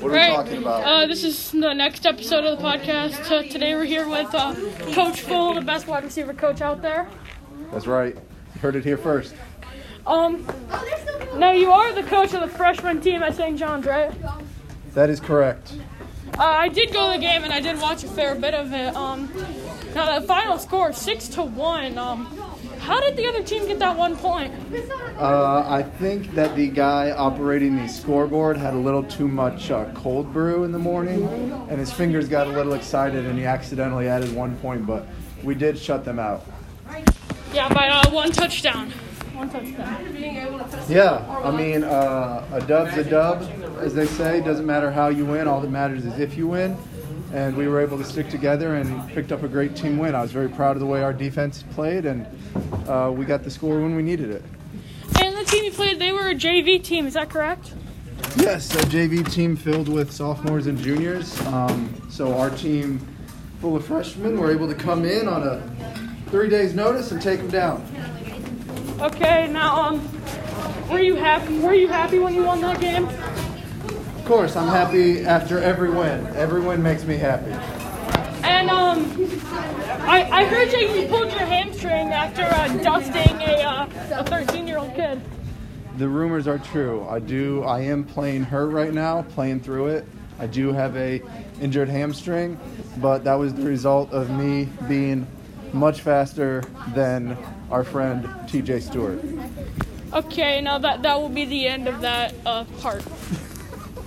What are Right. we talking about? Uh, this is the next episode of the podcast. Uh, today we're here with uh, Coach Full, the best wide receiver coach out there. That's right. You heard it here first. Um, now you are the coach of the freshman team at St. John's, right? That is correct. Uh, I did go to the game and I did watch a fair bit of it. Um, now the final score six to one. Um, how did the other team get that one point? Uh, I think that the guy operating the scoreboard had a little too much uh, cold brew in the morning, and his fingers got a little excited, and he accidentally added one point. But we did shut them out. Yeah, by uh, one touchdown. One touchdown. Yeah, I mean, uh, a dub's a dub, as they say. it Doesn't matter how you win. All that matters is if you win. And we were able to stick together and picked up a great team win. I was very proud of the way our defense played, and uh, we got the score when we needed it. And the team you played, they were a JV team. Is that correct? Yes, a JV team filled with sophomores and juniors. Um, so our team, full of freshmen, were able to come in on a three days notice and take them down. Okay, now um, were you happy? Were you happy when you won that game? Of course, I'm happy after every win. Every win makes me happy. And um, I, I heard you, pulled your hamstring after uh, dusting a uh, a 13 year old kid. The rumors are true. I do. I am playing hurt right now, playing through it. I do have a injured hamstring, but that was the result of me being much faster than our friend T.J. Stewart. Okay, now that that will be the end of that uh, part.